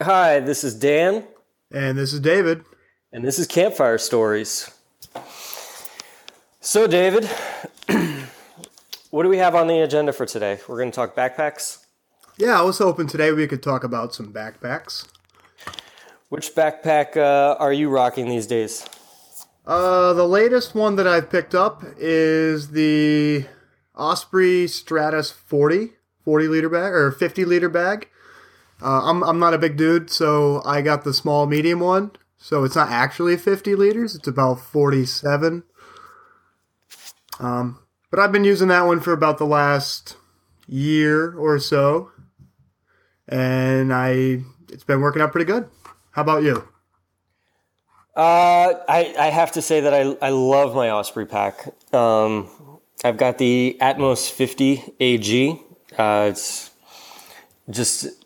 Hi, this is Dan, And this is David. and this is Campfire Stories. So, David, what do we have on the agenda for today? We're going to talk backpacks. Yeah, I was hoping today we could talk about some backpacks. Which backpack uh, are you rocking these days? Uh, the latest one that I've picked up is the Osprey Stratos 40, 40 liter bag or 50 liter bag. Uh, I'm, I'm not a big dude, so I got the small medium one. So it's not actually 50 liters, it's about 47. Um, but I've been using that one for about the last year or so. And I it's been working out pretty good. How about you? Uh, I, I have to say that I, I love my Osprey pack. Um, I've got the Atmos 50 AG. Uh, it's just,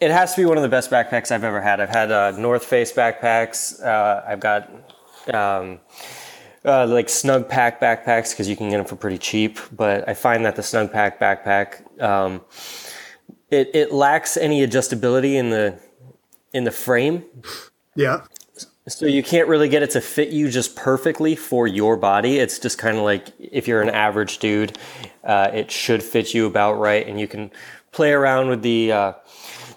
it has to be one of the best backpacks I've ever had. I've had uh, North Face backpacks. Uh, I've got um, uh, like Snugpak backpacks because you can get them for pretty cheap. But I find that the Snugpak backpack, um, it, it lacks any adjustability in the in the frame. Yeah. So you can't really get it to fit you just perfectly for your body. It's just kind of like if you're an average dude, uh, it should fit you about right, and you can play around with the uh,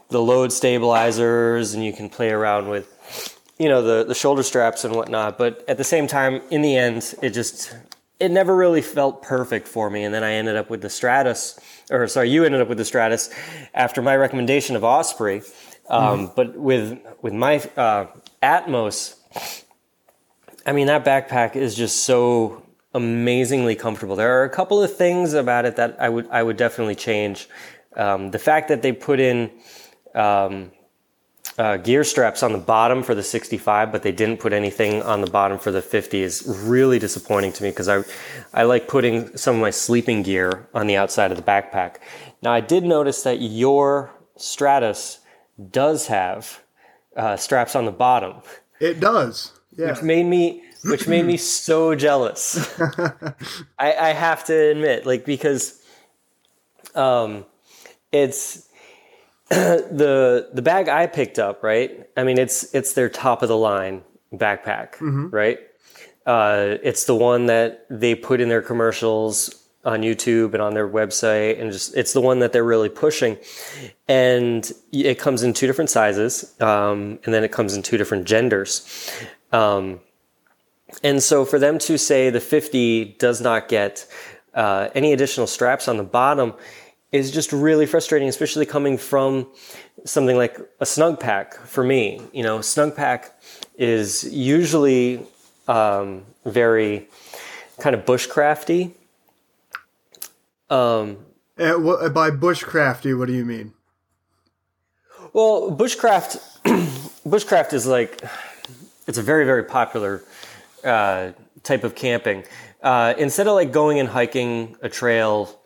the load stabilizers, and you can play around with you know the the shoulder straps and whatnot. But at the same time, in the end, it just it never really felt perfect for me. And then I ended up with the Stratos, or sorry, you ended up with the Stratos after my recommendation of Osprey. Um, But with with my uh, Atmos, I mean that backpack is just so amazingly comfortable. There are a couple of things about it that I would I would definitely change. Um, the fact that they put in um, uh, gear straps on the bottom for the 65, but they didn't put anything on the bottom for the 50 is really disappointing to me because I, I like putting some of my sleeping gear on the outside of the backpack. Now, I did notice that your Stratos does have uh, straps on the bottom, It does. Yeah. which made me which made me so jealous. I, I have to admit, like because um, it's the the bag I picked up, right? I mean, it's it's their top of the line backpack, right? Uh, it's the one that they put in their commercials on YouTube and on their website, and just it's the one that they're really pushing. And it comes in two different sizes, um, and then it comes in two different genders. Um, and so for them to say the 50 does not get uh, any additional straps on the bottom is just really frustrating, especially coming from something like a Snugpak for me. You know, Snugpak is usually um, very kind of bushcrafty. Um, Uh, wha- by bushcrafty, what do you mean? Well, bushcraft, bushcraft is like it's a very very popular uh, type of camping. Uh, instead of like going and hiking a trail,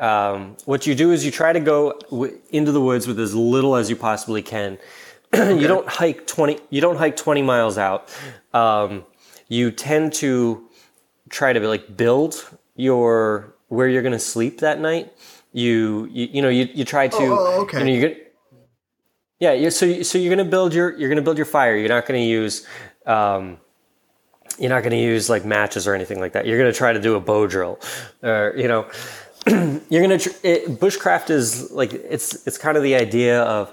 um, what you do is you try to go w- into the woods with as little as you possibly can. you don't hike twenty. You don't hike twenty miles out. Um, you tend to try to like build your where you're going to sleep that night. You, you you know you, you try to Oh, okay. you know, you get yeah, you so you, so you're gonna build your you're gonna build your fire. You're not gonna use um, you're not gonna use like matches or anything like that. You're gonna try to do a bow drill, or you know, you're gonna tr- it, bushcraft is like it's it's kind of the idea of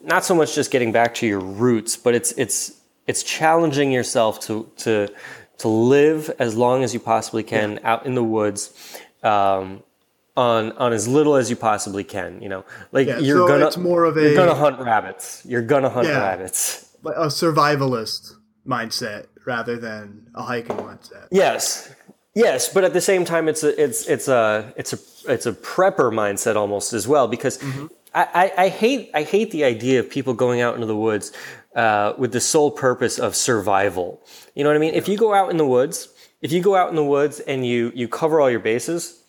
not so much just getting back to your roots, but it's it's it's challenging yourself to to to live as long as you possibly can out in the woods. Um, on on as little as you possibly can, you know, like Yeah, you're so gonna it's more of a you're gonna hunt rabbits. You're gonna hunt Yeah. rabbits. A survivalist mindset rather than a hiking mindset. Yes, yes, but at the same time, it's a it's it's a it's a it's a prepper mindset almost as well because I, I, I hate I hate the idea of people going out into the woods uh, with the sole purpose of survival. You know what I mean? If you go out in the woods, if you go out in the woods and you you cover all your bases,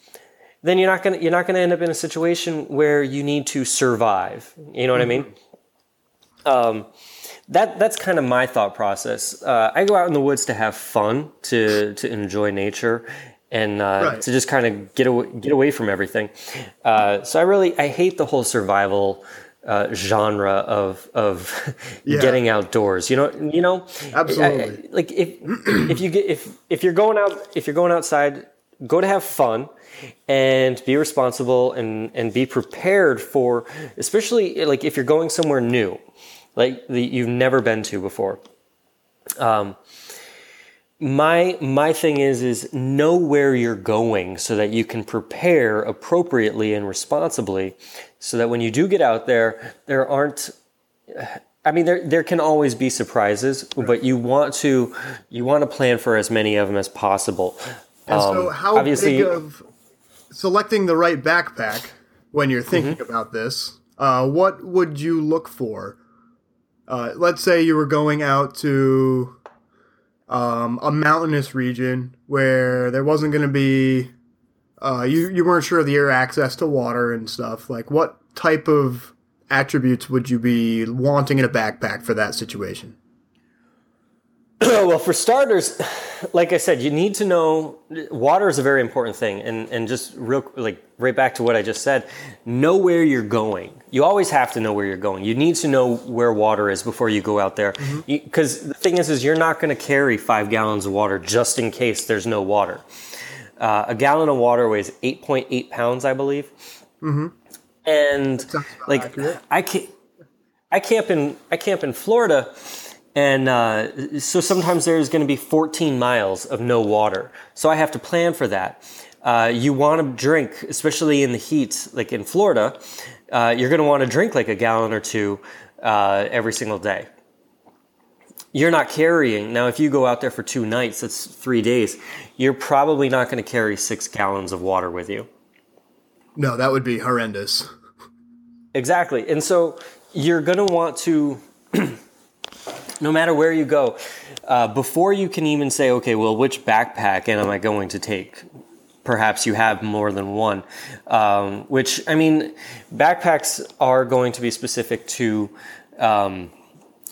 then you're not gonna you're not gonna end up in a situation where you need to survive. You know what I mean? Um, that that's kind of my thought process. Uh, I go out in the woods to have fun, to to enjoy nature, and uh, Right. to just kind of get away, get away from everything. Uh, so I really I hate the whole survival uh, genre of of Yeah. getting outdoors. You know, you know, Absolutely. I- I- like if if you get if if you're going out if you're going outside, go to have fun and be responsible and and be prepared for especially like if you're going somewhere new, like that you've never been to before. Um, my my thing is is know where you're going so that you can prepare appropriately and responsibly so that when you do get out there there aren't I mean there there can always be surprises but you want to you want to plan for as many of them as possible And so, Um, how obviously- big of selecting the right backpack when you're thinking Mm-hmm. about this? Uh, what would you look for? Uh, let's say you were going out to um, a mountainous region where there wasn't going to be uh, you you weren't sure of the air access to water and stuff. Like, what type of attributes would you be wanting in a backpack for that situation? well, for starters, like I said, you need to know water is a very important thing, and and just real like right back to what I just said, know where you're going. You always have to know where you're going. You need to know where water is before you go out there, because the thing is, is you're not going to carry five gallons of water just in case there's no water. Uh, a gallon of water weighs 8.8 pounds, I believe. Mm-hmm. And like accurate. I I camp in I camp in Florida, and uh, so sometimes there's going to be 14 miles of no water. So I have to plan for that. Uh, you want to drink, especially in the heat, like in Florida, uh, you're going to want to drink like a gallon or two uh, every single day. You're not carrying now. If you go out there for two nights, that's three days. You're probably not going to carry six gallons of water with you. No, that would be horrendous. Exactly. And so you're going to want to, no matter where you go, uh, before you can even say, okay, well, which backpack am I going to take? Perhaps you have more than one. Um, which, I mean, backpacks are going to be specific to um,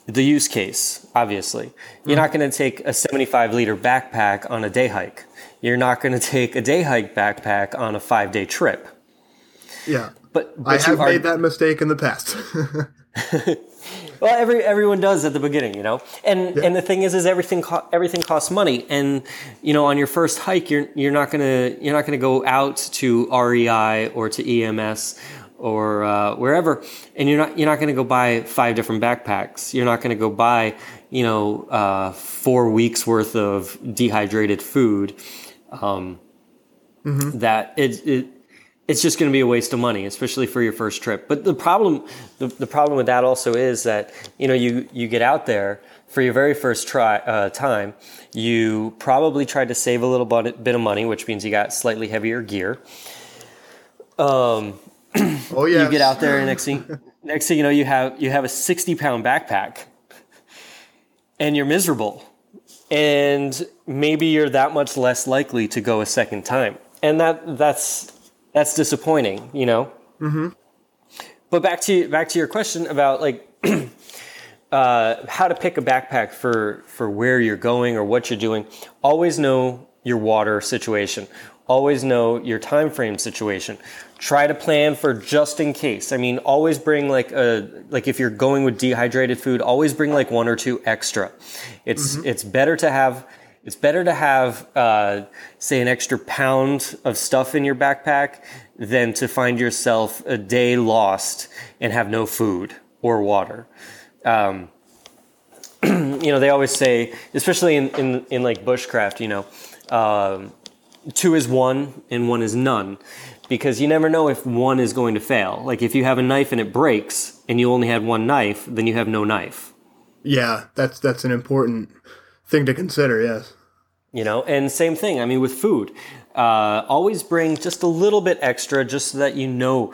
the use case, obviously. You're not going to take a 75 liter backpack on a day hike. You're not going to take a day hike backpack on a five day trip. Yeah. But, I but you have are made that mistake in the past. Well, every everyone does at the beginning, you know. And and the thing is, is everything co- everything costs money, and you know, on your first hike, you're you're not gonna you're not gonna go out to REI or to EMS or uh, wherever, and you're not you're not gonna go buy five different backpacks. You're not gonna go buy you know uh, four weeks worth of dehydrated food. Um, That it it it's just going to be a waste of money, especially for your first trip. But the problem, the, the problem with that also is that you know you you get out there for your very first try uh, time, you probably tried to save a little bit, bit of money, which means you got slightly heavier gear. Um, oh yeah. you get out there, and next thing next thing you know, you have you have a sixty pound backpack, and you're miserable, and maybe you're that much less likely to go a second time, and that that's that's disappointing, you know. Mm-hmm. But back to back to your question about like uh, how to pick a backpack for for where you're going or what you're doing. Always know your water situation. Always know your time frame situation. Try to plan for just in case. I mean, always bring like a like if you're going with dehydrated food, always bring like one or two extra. It's it's better to have it's better to have uh, say an extra pound of stuff in your backpack than to find yourself a day lost and have no food or water um, you know, they always say, especially in, in, in like bushcraft, you know, um, two is one and one is none. Because you never know if one is going to fail. Like if you have a knife and it breaks and you only had one knife, then you have no knife. Yeah, that's that's an important thing to consider. Yes. You know, and same thing, I mean, with food. Uh, always bring just a little bit extra just so that you know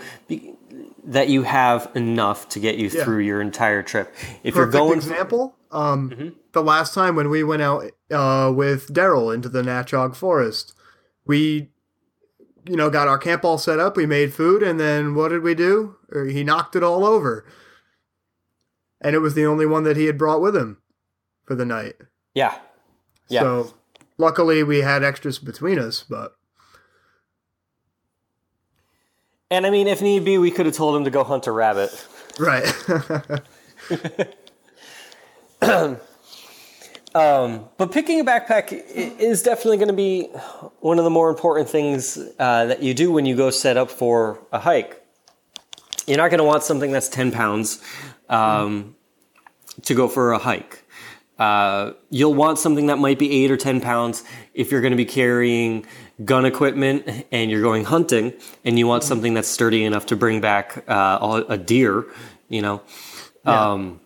that you have enough to get you Yeah. through your entire trip. If Perfect you're going example. Um, Mm-hmm. the last time when we went out uh, with Daryl into the Natchaug Forest, we, you know, got our camp all set up. We made food, and then what did we do? He knocked it all over, and it was the only one that he had brought with him for the night. Yeah, yeah. So luckily we had extras between us, but And I mean, if need be, we could have told him to go hunt a rabbit. Right. But picking a backpack is definitely going to be one of the more important things uh, that you do when you go set up for a hike. You're not going to want something that's 10 pounds um, to go for a hike. Uh, you'll want something that might be 8 or 10 pounds if you're going to be carrying gun equipment and you're going hunting and you want something that's sturdy enough to bring back uh, a deer, you know. Yeah. Um,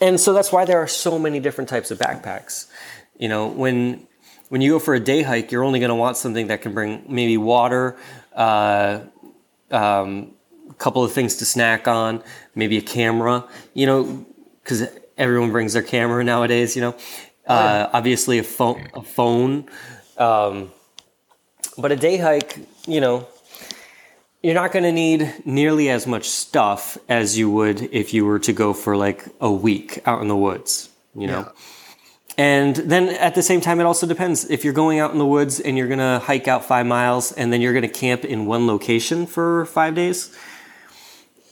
and so that's why there are so many different types of backpacks. You know, when when you go for a day hike, you're only going to want something that can bring maybe water, uh, um, a couple of things to snack on, maybe a camera. You know, because everyone brings their camera nowadays. You know, uh, obviously a phone, a phone. Um, but a day hike, you know, you're not going to need nearly as much stuff as you would if you were to go for like a week out in the woods, you know. Yeah. And then at the same time, it also depends if you're going out in the woods and you're going to hike out five miles and then you're going to camp in one location for five days.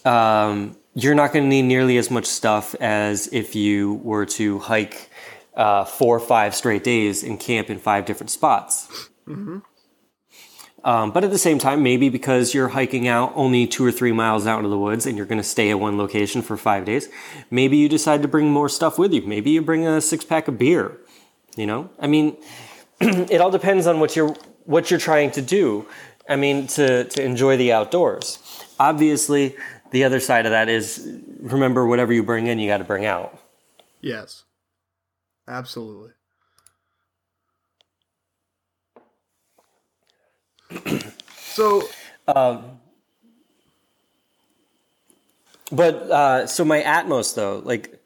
Um, you're not going to need nearly as much stuff as if you were to hike uh, four or five straight days and camp in five different spots. Um, but at the same time, maybe because you're hiking out only two or three miles out into the woods and you're going to stay at one location for five days, maybe you decide to bring more stuff with you. Maybe you bring a six pack of beer. You know, I mean, it all depends on what you're what you're trying to do. I mean, to to enjoy the outdoors. Obviously, the other side of that is remember whatever you bring in, you got to bring out. yes. Absolutely. so But uh, so my Atmos though, like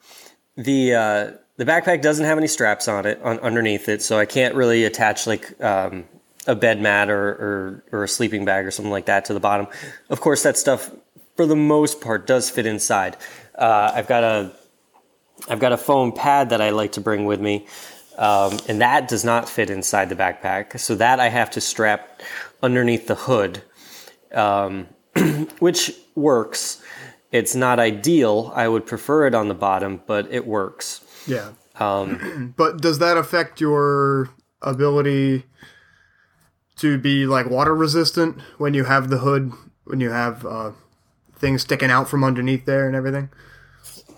the uh, the backpack doesn't have any straps on it on underneath it, so I can't really attach like um, a bed mat or, or or a sleeping bag or something like that to the bottom. Of course, that stuff for the most part does fit inside. Uh, I've got a I've got a foam pad that I like to bring with me, um, and that does not fit inside the backpack. So that I have to strap underneath the hood, um, which works. It's not ideal. I would prefer it on the bottom, but it works. yeah. Um, But does that affect your ability to be like water resistant when you have the hood, when you have uh, things sticking out from underneath there and everything?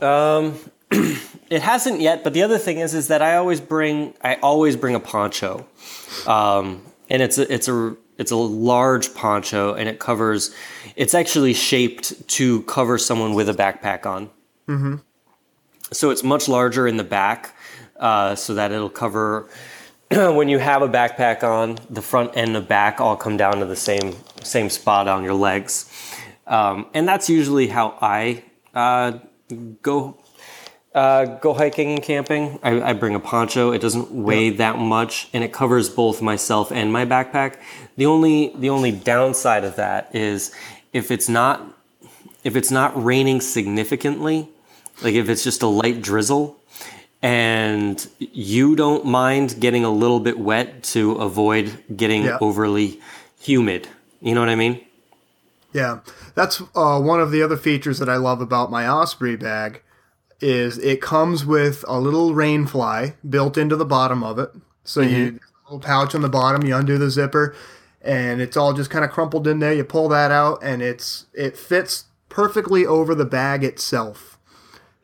Um, it hasn't yet, but the other thing is, is that I always bring, I always bring a poncho, um, and it's a, it's a, it's a large poncho, and it covers. It's actually shaped to cover someone with a backpack on. Mm-hmm. So it's much larger in the back, uh, so that it'll cover. when you have a backpack on, the front and the back all come down to the same same spot on your legs, um, and that's usually how I uh, go uh, go hiking and camping. I, I bring a poncho. It doesn't weigh that much, and it covers both myself and my backpack. The only the only downside of that is if it's not if it's not raining significantly, like if it's just a light drizzle, and you don't mind getting a little bit wet to avoid getting Yeah. overly humid. You know what I mean? Yeah, that's uh, one of the other features that I love about my Osprey bag is it comes with a little rain fly built into the bottom of it. So you a little pouch on the bottom, you undo the zipper, and it's all just kind of crumpled in there. You pull that out, and it's it fits perfectly over the bag itself.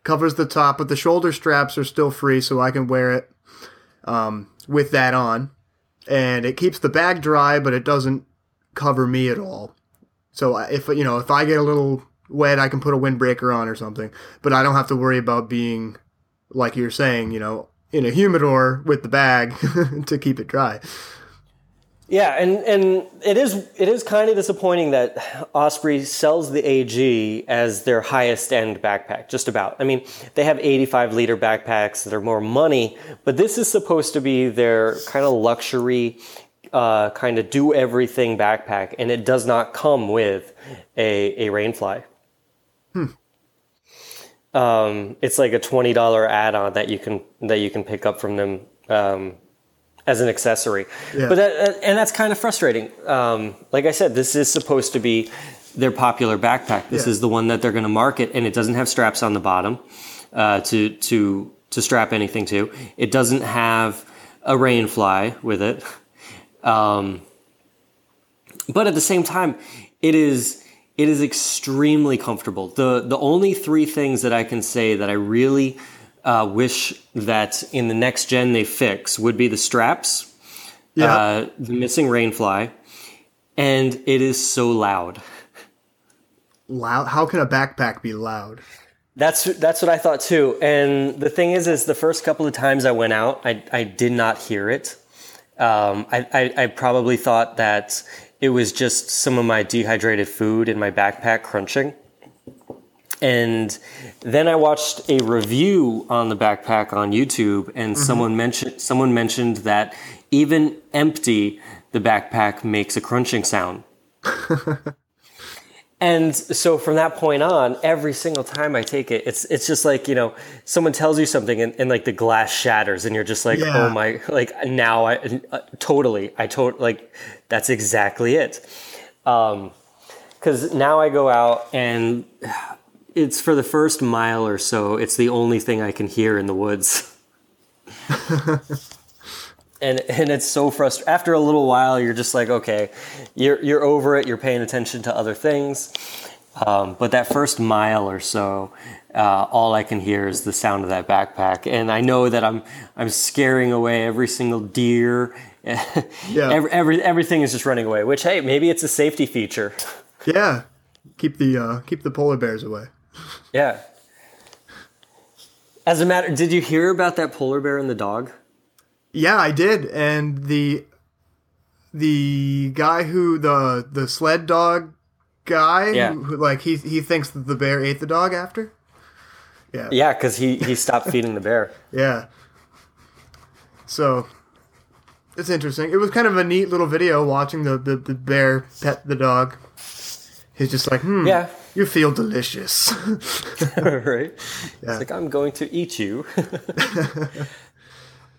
Covers the top, but the shoulder straps are still free, so I can wear it um, with that on, and it keeps the bag dry, but it doesn't cover me at all. So if you know if I get a little wet, I can put a windbreaker on or something, but I don't have to worry about being like you're saying, you know, in a humidor with the bag to keep it dry. Yeah, and, and it is it is kind of disappointing that Osprey sells the AG as their highest end backpack. Just about. I mean, they have 85 liter backpacks that are more money, but this is supposed to be their kind of luxury, uh, kind of do everything backpack, and it does not come with a a rainfly. Um, it's like a twenty dollar add on that you can that you can pick up from them. Um, as an accessory. Yeah. But that, and that's kind of frustrating. Um, like I said, this is supposed to be their popular backpack. This Yeah. is the one that they're going to market, and it doesn't have straps on the bottom uh, to to to strap anything to. It doesn't have a rain fly with it, um, but at the same time, it is it is extremely comfortable. the The only three things that I can say that I really uh, wish that in the next gen they fix would be the straps, Yeah. uh, the missing rain fly, and it is so loud. loud. How can a backpack be loud? That's that's what I thought too. And the thing is, is the first couple of times I went out, I I did not hear it. Um, I, I I probably thought that it was just some of my dehydrated food in my backpack crunching. And then I watched a review on the backpack on YouTube, and someone mentioned someone mentioned that even empty, the backpack makes a crunching sound. And so from that point on, every single time I take it, it's it's just like you know, someone tells you something and, and like the glass shatters, and you're just like, Yeah. oh my, like now I uh, totally, I tot like that's exactly it. Um, because now I go out and it's for the first mile or so, it's the only thing I can hear in the woods. and and it's so frustrating. After a little while, you're just like, okay, you're you're over it. You're paying attention to other things. Um, but that first mile or so, uh, all I can hear is the sound of that backpack, and I know that I'm I'm scaring away every single deer. Yeah. every, every everything is just running away. Which hey, maybe it's a safety feature. Yeah. Keep the uh, keep the polar bears away. Yeah. As a matter, did you hear about that polar bear and the dog? Yeah, I did. And the the guy who the the sled dog guy Yeah. who, like he he thinks that the bear ate the dog after. Yeah. Yeah, because he he stopped feeding the bear. Yeah. So it's interesting. It was kind of a neat little video watching the, the, the bear pet the dog. He's just like, hmm, Yeah. you feel delicious. right? Yeah. It's like I'm going to eat you.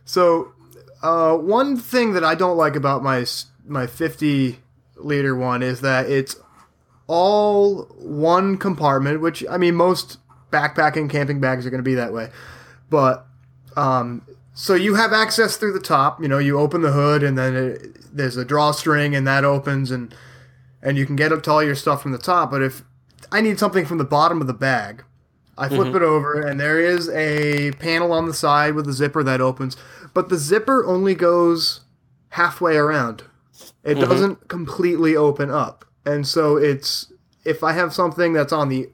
So, uh, one thing that I don't like about my my 50 liter one is that it's all one compartment, which I mean most backpacking camping bags are going to be that way. But um, so you have access through the top. You know, you open the hood, and then it, there's a drawstring, and that opens, and and you can get up to all your stuff from the top. But if I need something from the bottom of the bag, I flip it over, and there is a panel on the side with a zipper that opens. But the zipper only goes halfway around. It doesn't completely open up. And so it's if I have something that's on the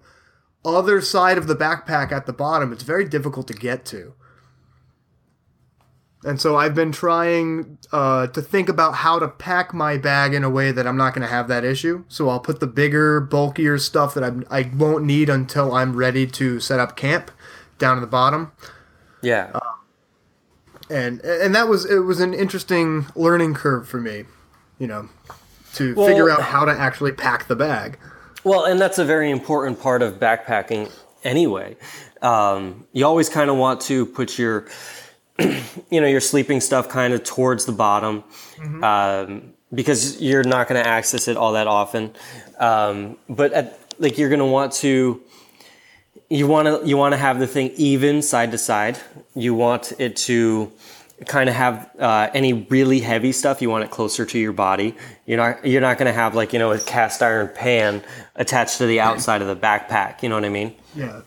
other side of the backpack at the bottom, it's very difficult to get to. And so I've been trying uh, to think about how to pack my bag in a way that I'm not going to have that issue. So I'll put the bigger, bulkier stuff that I'm, I won't need until I'm ready to set up camp down at the bottom. yeah. And and that was it was an interesting learning curve for me, you know, to Well- figure out how to actually pack the bag. Well, and that's a very important part of backpacking anyway. Um, you always kind of want to put your, you know, your sleeping stuff kind of towards the bottom um, because you're not going to access it all that often. Um, but at, like you're going to want to, you want to you want to have the thing even side to side. You want it to kind of have uh, any really heavy stuff. You want it closer to your body. You're not you're not going to have like you know a cast iron pan attached to the outside of the backpack. You know what I mean? Yeah.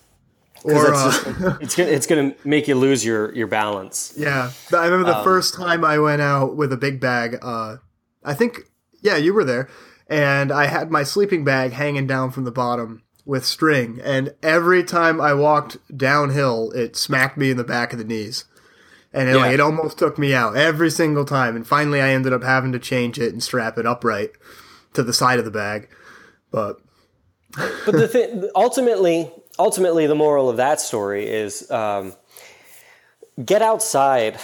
Because Or it's uh, just, it's gonna it's gonna make you lose your your balance. Yeah, I remember Um, the first time I went out with a big bag. Uh, I think, yeah, you were there, and I had my sleeping bag hanging down from the bottom with string, and every time I walked downhill, it smacked me in the back of the knees, and it, like it almost took me out every single time. And finally, I ended up having to change it and strap it upright to the side of the bag. But But the thing, ultimately, ultimately, the moral of that story is um, get outside,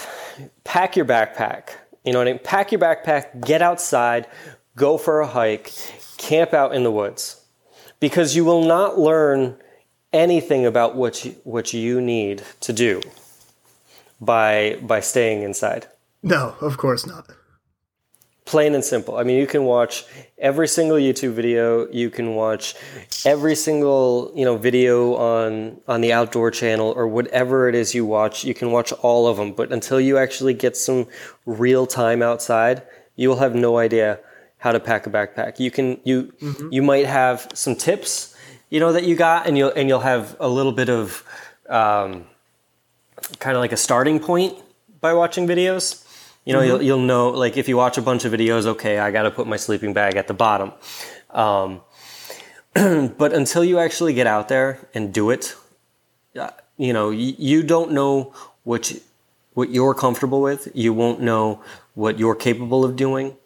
pack your backpack. You know what I mean? Pack your backpack, get outside, go for a hike, camp out in the woods, because you will not learn anything about what you, what you need to do by by staying inside. no, of course not. plain and simple. I mean, you can watch every single YouTube video. You can watch every single you know video on on the outdoor channel or whatever it is you watch. You can watch all of them, but until you actually get some real time outside, you will have no idea how to pack a backpack. You can you you might have some tips, you know, that you got, and you'll and you'll have a little bit of um, kind of like a starting point by watching videos. You know, you'll you'll know like if you watch a bunch of videos, okay, I got to put my sleeping bag at the bottom. Um, but until you actually get out there and do it, uh, you know, you, you don't know what you, what you're comfortable with. You won't know what you're capable of doing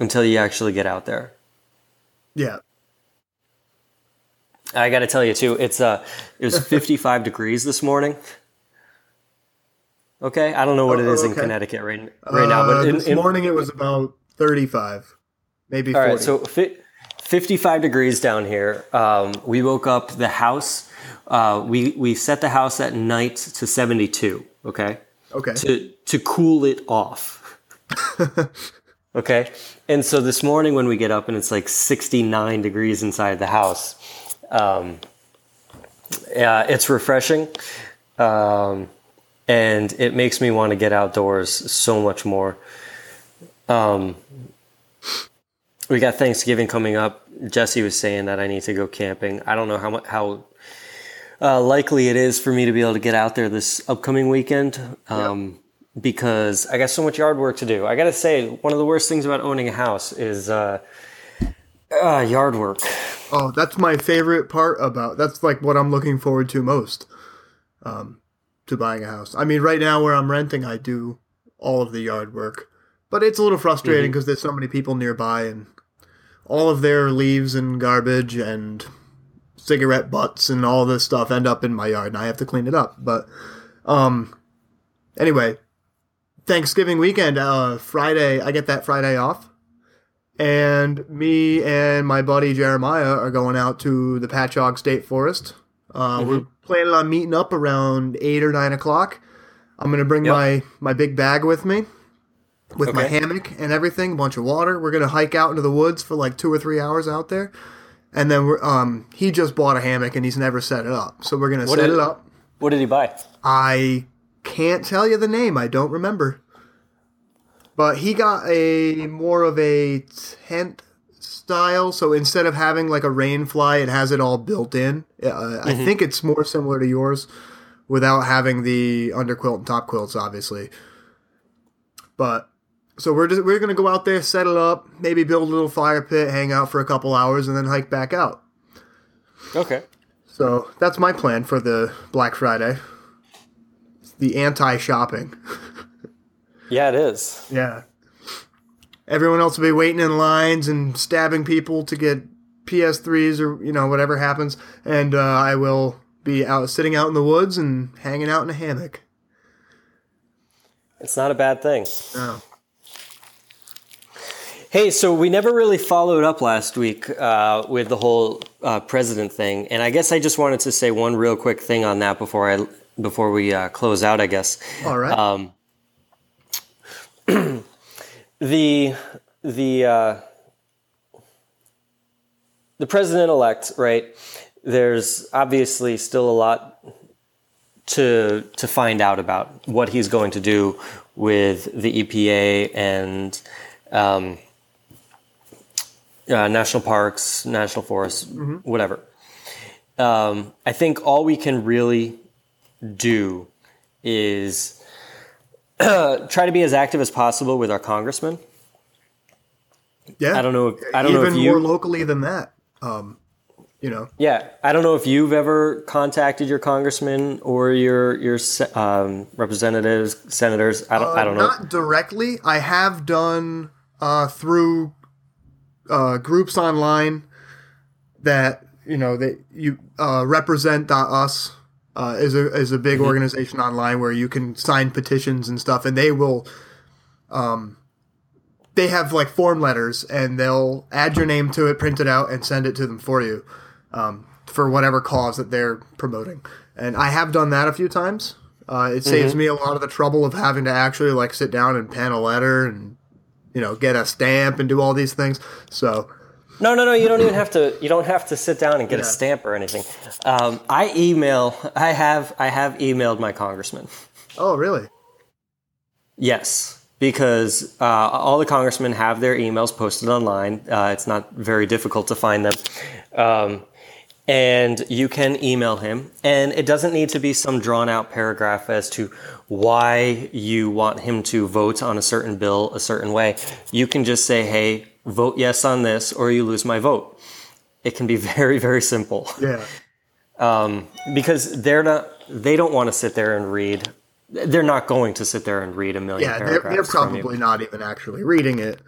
until you actually get out there. Yeah. I got to tell you too, it's uh, it was 55 degrees this morning. Okay, I don't know what it Oh, is in. Connecticut right right now, but Uh, in, this in, morning it was about 35, maybe All 40. right, so fi- 55 degrees down here. Um, we woke up the house. Uh, we we set the house at night to 72. Okay, okay. to to cool it off. okay, and so this morning when we get up and it's like 69 degrees inside the house, um, yeah, it's refreshing, um, and it makes me want to get outdoors so much more. Um, we got Thanksgiving coming up. Jesse was saying that I need to go camping. I don't know how how uh, likely it is for me to be able to get out there this upcoming weekend um, because I got so much yard work to do. I got to say, one of the worst things about owning a house is uh, uh, yard work. Oh, that's my favorite part about. That's like what I'm looking forward to most. Um, to buying a house. I mean, right now where I'm renting, I do all of the yard work, but it's a little frustrating because there's so many people nearby and all of their leaves and garbage and cigarette butts and all this stuff end up in my yard, and I have to clean it up. But um, anyway, Thanksgiving weekend, uh, Friday, I get that Friday off and me and my buddy Jeremiah are going out to the Natchaug State Forest. Uh, We're planning on meeting up around eight or nine o'clock. I'm gonna bring Yep. my my big bag with me, with my hammock and everything, a bunch of water. We're gonna hike out into the woods for like two or three hours out there, and then we're um he just bought a hammock and he's never set it up, so we're gonna set did- it up. What did he buy? I can't tell you the name. I don't remember. But he got a more of a tent style. So instead of having like a rain fly, it has it all built in. Uh, I think it's more similar to yours without having the underquilt and top quilts, obviously. But so we're just we're gonna go out there, set it up, maybe build a little fire pit, hang out for a couple hours, and then hike back out. Okay. So that's my plan for the Black Friday. The anti shopping. Yeah, it is. Yeah. Everyone else will be waiting in lines and stabbing people to get PS3s or, you know, whatever happens. And uh, I will be out sitting out in the woods and hanging out in a hammock. It's not a bad thing. Oh. Hey, so we never really followed up last week uh, with the whole uh, president thing, and I guess I just wanted to say one real quick thing on that before I before we uh, close out. I guess All right. um, the the uh, the president elect, right? There's obviously still a lot to to find out about what he's going to do with the EPA and um, uh, national parks, national forests, whatever. Um, I think all we can really do is try to be as active as possible with our congressmen. yeah. I don't know. If, I don't Even know if you. more locally than that. Um, you know, Yeah, I don't know if you've ever contacted your congressman or your your um, representatives, senators. I don't. I don't know. Not directly. I have done uh, through uh, groups online that you know that you uh, represent us uh, is a is a big organization online where you can sign petitions and stuff, and they will. Um, they have like form letters, and they'll add your name to it, print it out, and send it to them for you, um, for whatever cause that they're promoting. And I have done that a few times. Uh, it saves me a lot of the trouble of having to actually like sit down and pen a letter and you know get a stamp and do all these things. So No, no, no. You don't even have to. You don't have to sit down and get a stamp or anything. Um, I email. I have. I have emailed my congressman. oh really? Yes, because uh, all the congressmen have their emails posted online. Uh, it's not very difficult to find them. Um, and you can email him. And it doesn't need to be some drawn out paragraph as to why you want him to vote on a certain bill a certain way. You can just say, hey, vote yes on this, or you lose my vote. It can be very, very simple Yeah. because they're not, they don't want to sit there and read. They're not going to sit there and read a million Yeah, they're, they're probably not even actually reading it.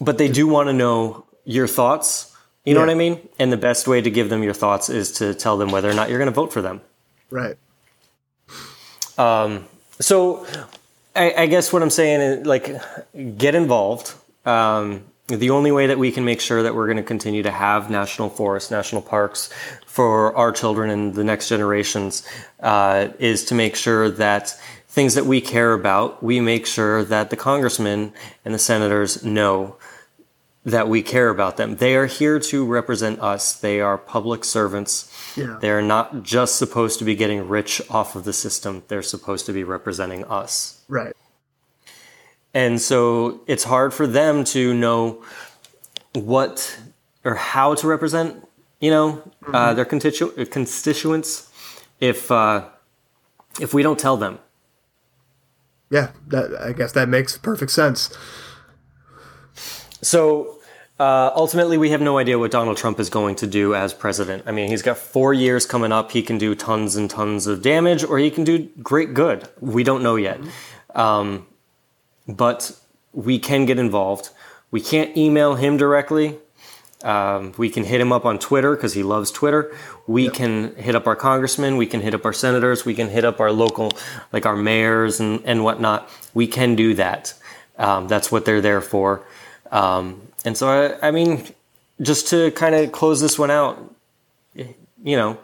but they do want to know your thoughts. You know Yeah. what I mean? And the best way to give them your thoughts is to tell them whether or not you're going to vote for them. Right. Um, So, I, I guess what I'm saying is like, get involved. Um, the only way that we can make sure that we're going to continue to have national forests, national parks for our children and the next generations uh, is to make sure that things that we care about, we make sure that the congressmen and the senators know that we care about them. They are here to represent us. They are public servants. Yeah. They're not just supposed to be getting rich off of the system. They're supposed to be representing us. Right. And so it's hard for them to know what or how to represent, you know, uh, their constitu- constituents if uh, if we don't tell them. Yeah. That I guess that makes perfect sense. So uh, ultimately, we have no idea what Donald Trump is going to do as president. I mean, he's got four years coming up. He can do tons and tons of damage, or he can do great good. We don't know yet. Um, but we can get involved. We can't email him directly. Um, we can hit him up on Twitter because he loves Twitter. We can hit up our congressmen. We can hit up our senators. We can hit up our local, like our mayors and, and whatnot. We can do that. Um, that's what they're there for. Um, and so, I, I mean, just to kind of close this one out, you know,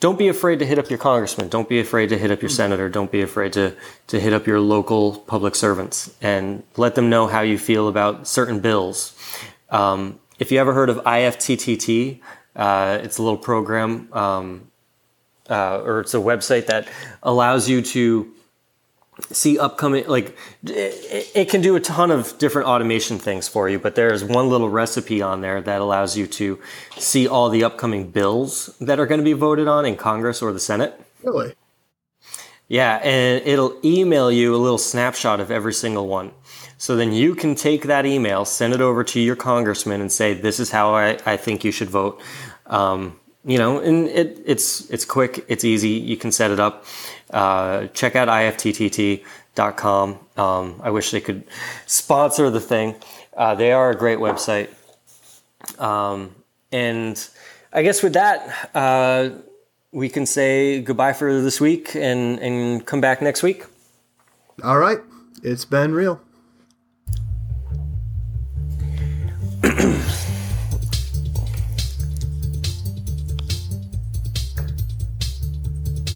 don't be afraid to hit up your congressman. Don't be afraid to hit up your senator. Don't be afraid to, to hit up your local public servants and let them know how you feel about certain bills. Um, if you ever heard of IFTTT, uh, it's a little program, um, uh, or it's a website that allows you to see upcoming like it, it can do a ton of different automation things for you but there's one little recipe on there that allows you to see all the upcoming bills that are going to be voted on in congress or the senate. Really. yeah and it'll email you a little snapshot of every single one. So then you can take that email send it over to your congressman and say this is how i, I think you should vote. Um, you know and it, it's it's quick it's easy you can set it up uh, check out ifttt.com. Um, I wish they could sponsor the thing. Uh, they are a great website. Um, and I guess with that, uh, we can say goodbye for this week and, and come back next week. All right. It's been real.